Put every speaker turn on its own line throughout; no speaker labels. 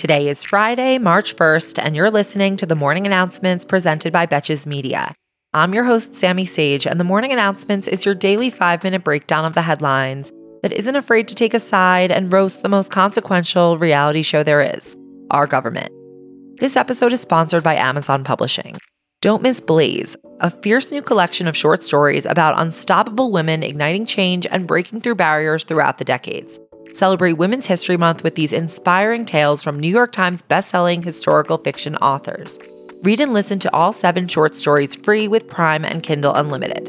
Today is Friday, March 1st, and you're listening to the morning announcements presented by Betches Media. I'm your host, Sammy Sage, and the morning announcements is your daily five minute breakdown of the headlines that isn't afraid to take a side and roast the most consequential reality show there is our government. This episode is sponsored by Amazon Publishing. Don't miss Blaze, a fierce new collection of short stories about unstoppable women igniting change and breaking through barriers throughout the decades. Celebrate Women's History Month with these inspiring tales from New York Times bestselling historical fiction authors. Read and listen to all seven short stories free with Prime and Kindle Unlimited.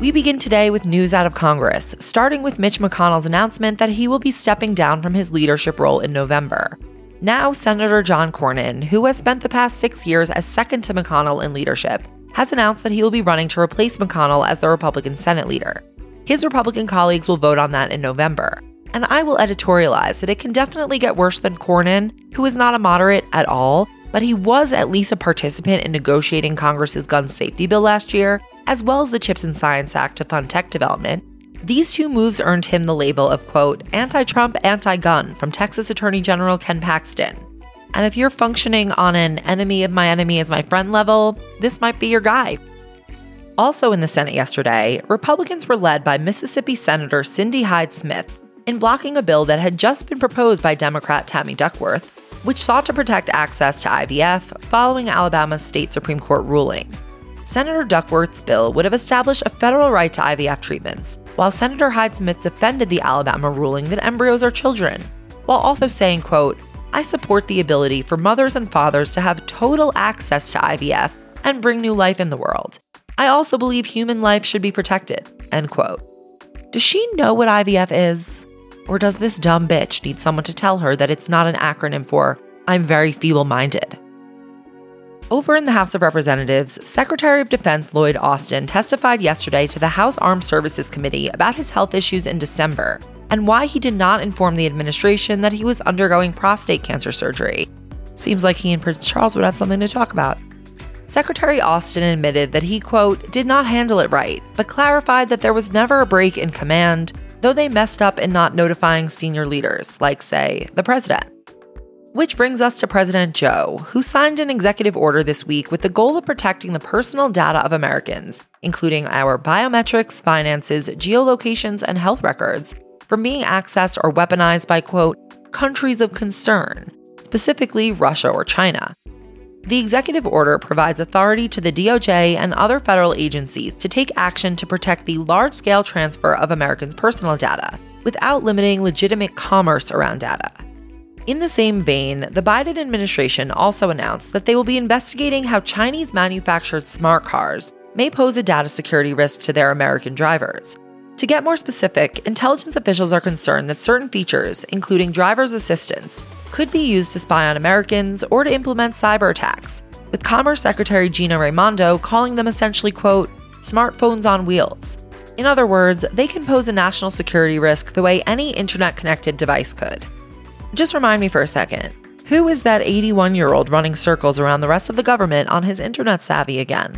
We begin today with news out of Congress, starting with Mitch McConnell's announcement that he will be stepping down from his leadership role in November. Now, Senator John Cornyn, who has spent the past six years as second to McConnell in leadership, has announced that he will be running to replace McConnell as the Republican Senate leader. His Republican colleagues will vote on that in November. And I will editorialize that it can definitely get worse than Cornyn, who is not a moderate at all, but he was at least a participant in negotiating Congress's gun safety bill last year, as well as the Chips and Science Act to fund tech development, these two moves earned him the label of, quote, anti Trump, anti gun from Texas Attorney General Ken Paxton. And if you're functioning on an enemy of my enemy is my friend level, this might be your guy. Also in the Senate yesterday, Republicans were led by Mississippi Senator Cindy Hyde Smith in blocking a bill that had just been proposed by Democrat Tammy Duckworth, which sought to protect access to IVF following Alabama's state Supreme Court ruling. Senator Duckworth's bill would have established a federal right to IVF treatments, while Senator Hyde Smith defended the Alabama ruling that embryos are children, while also saying, quote, I support the ability for mothers and fathers to have total access to IVF and bring new life in the world. I also believe human life should be protected, end quote. Does she know what IVF is? Or does this dumb bitch need someone to tell her that it's not an acronym for I'm very feeble minded? Over in the House of Representatives, Secretary of Defense Lloyd Austin testified yesterday to the House Armed Services Committee about his health issues in December and why he did not inform the administration that he was undergoing prostate cancer surgery. Seems like he and Prince Charles would have something to talk about. Secretary Austin admitted that he, quote, did not handle it right, but clarified that there was never a break in command, though they messed up in not notifying senior leaders, like, say, the president. Which brings us to President Joe, who signed an executive order this week with the goal of protecting the personal data of Americans, including our biometrics, finances, geolocations, and health records, from being accessed or weaponized by, quote, countries of concern, specifically Russia or China. The executive order provides authority to the DOJ and other federal agencies to take action to protect the large scale transfer of Americans' personal data without limiting legitimate commerce around data. In the same vein, the Biden administration also announced that they will be investigating how Chinese manufactured smart cars may pose a data security risk to their American drivers. To get more specific, intelligence officials are concerned that certain features, including driver's assistance, could be used to spy on Americans or to implement cyber attacks, with Commerce Secretary Gina Raimondo calling them essentially, quote, smartphones on wheels. In other words, they can pose a national security risk the way any internet connected device could. Just remind me for a second who is that 81 year old running circles around the rest of the government on his internet savvy again?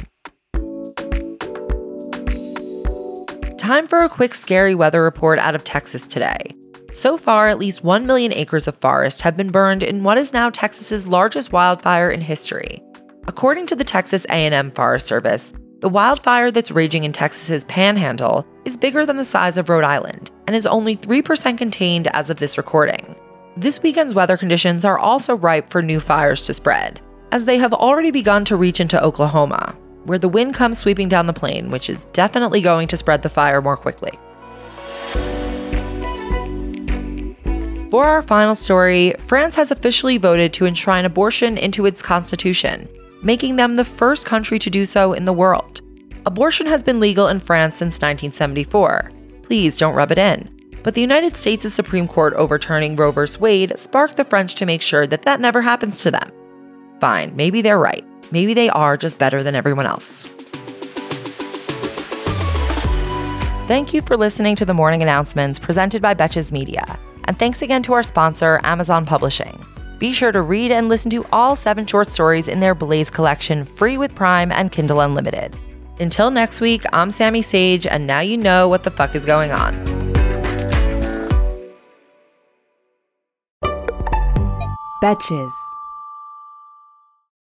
Time for a quick scary weather report out of Texas today. So far, at least 1 million acres of forest have been burned in what is now Texas's largest wildfire in history. According to the Texas A&M Forest Service, the wildfire that's raging in Texas's panhandle is bigger than the size of Rhode Island and is only 3% contained as of this recording. This weekend's weather conditions are also ripe for new fires to spread, as they have already begun to reach into Oklahoma, where the wind comes sweeping down the plain, which is definitely going to spread the fire more quickly. For our final story, France has officially voted to enshrine abortion into its constitution, making them the first country to do so in the world. Abortion has been legal in France since 1974. Please don't rub it in but the United States' Supreme Court overturning Roe v. Wade sparked the French to make sure that that never happens to them. Fine, maybe they're right. Maybe they are just better than everyone else. Thank you for listening to the morning announcements presented by Betches Media. And thanks again to our sponsor, Amazon Publishing. Be sure to read and listen to all seven short stories in their Blaze collection free with Prime and Kindle Unlimited. Until next week, I'm Sammy Sage, and now you know what the fuck is going on.
Betches.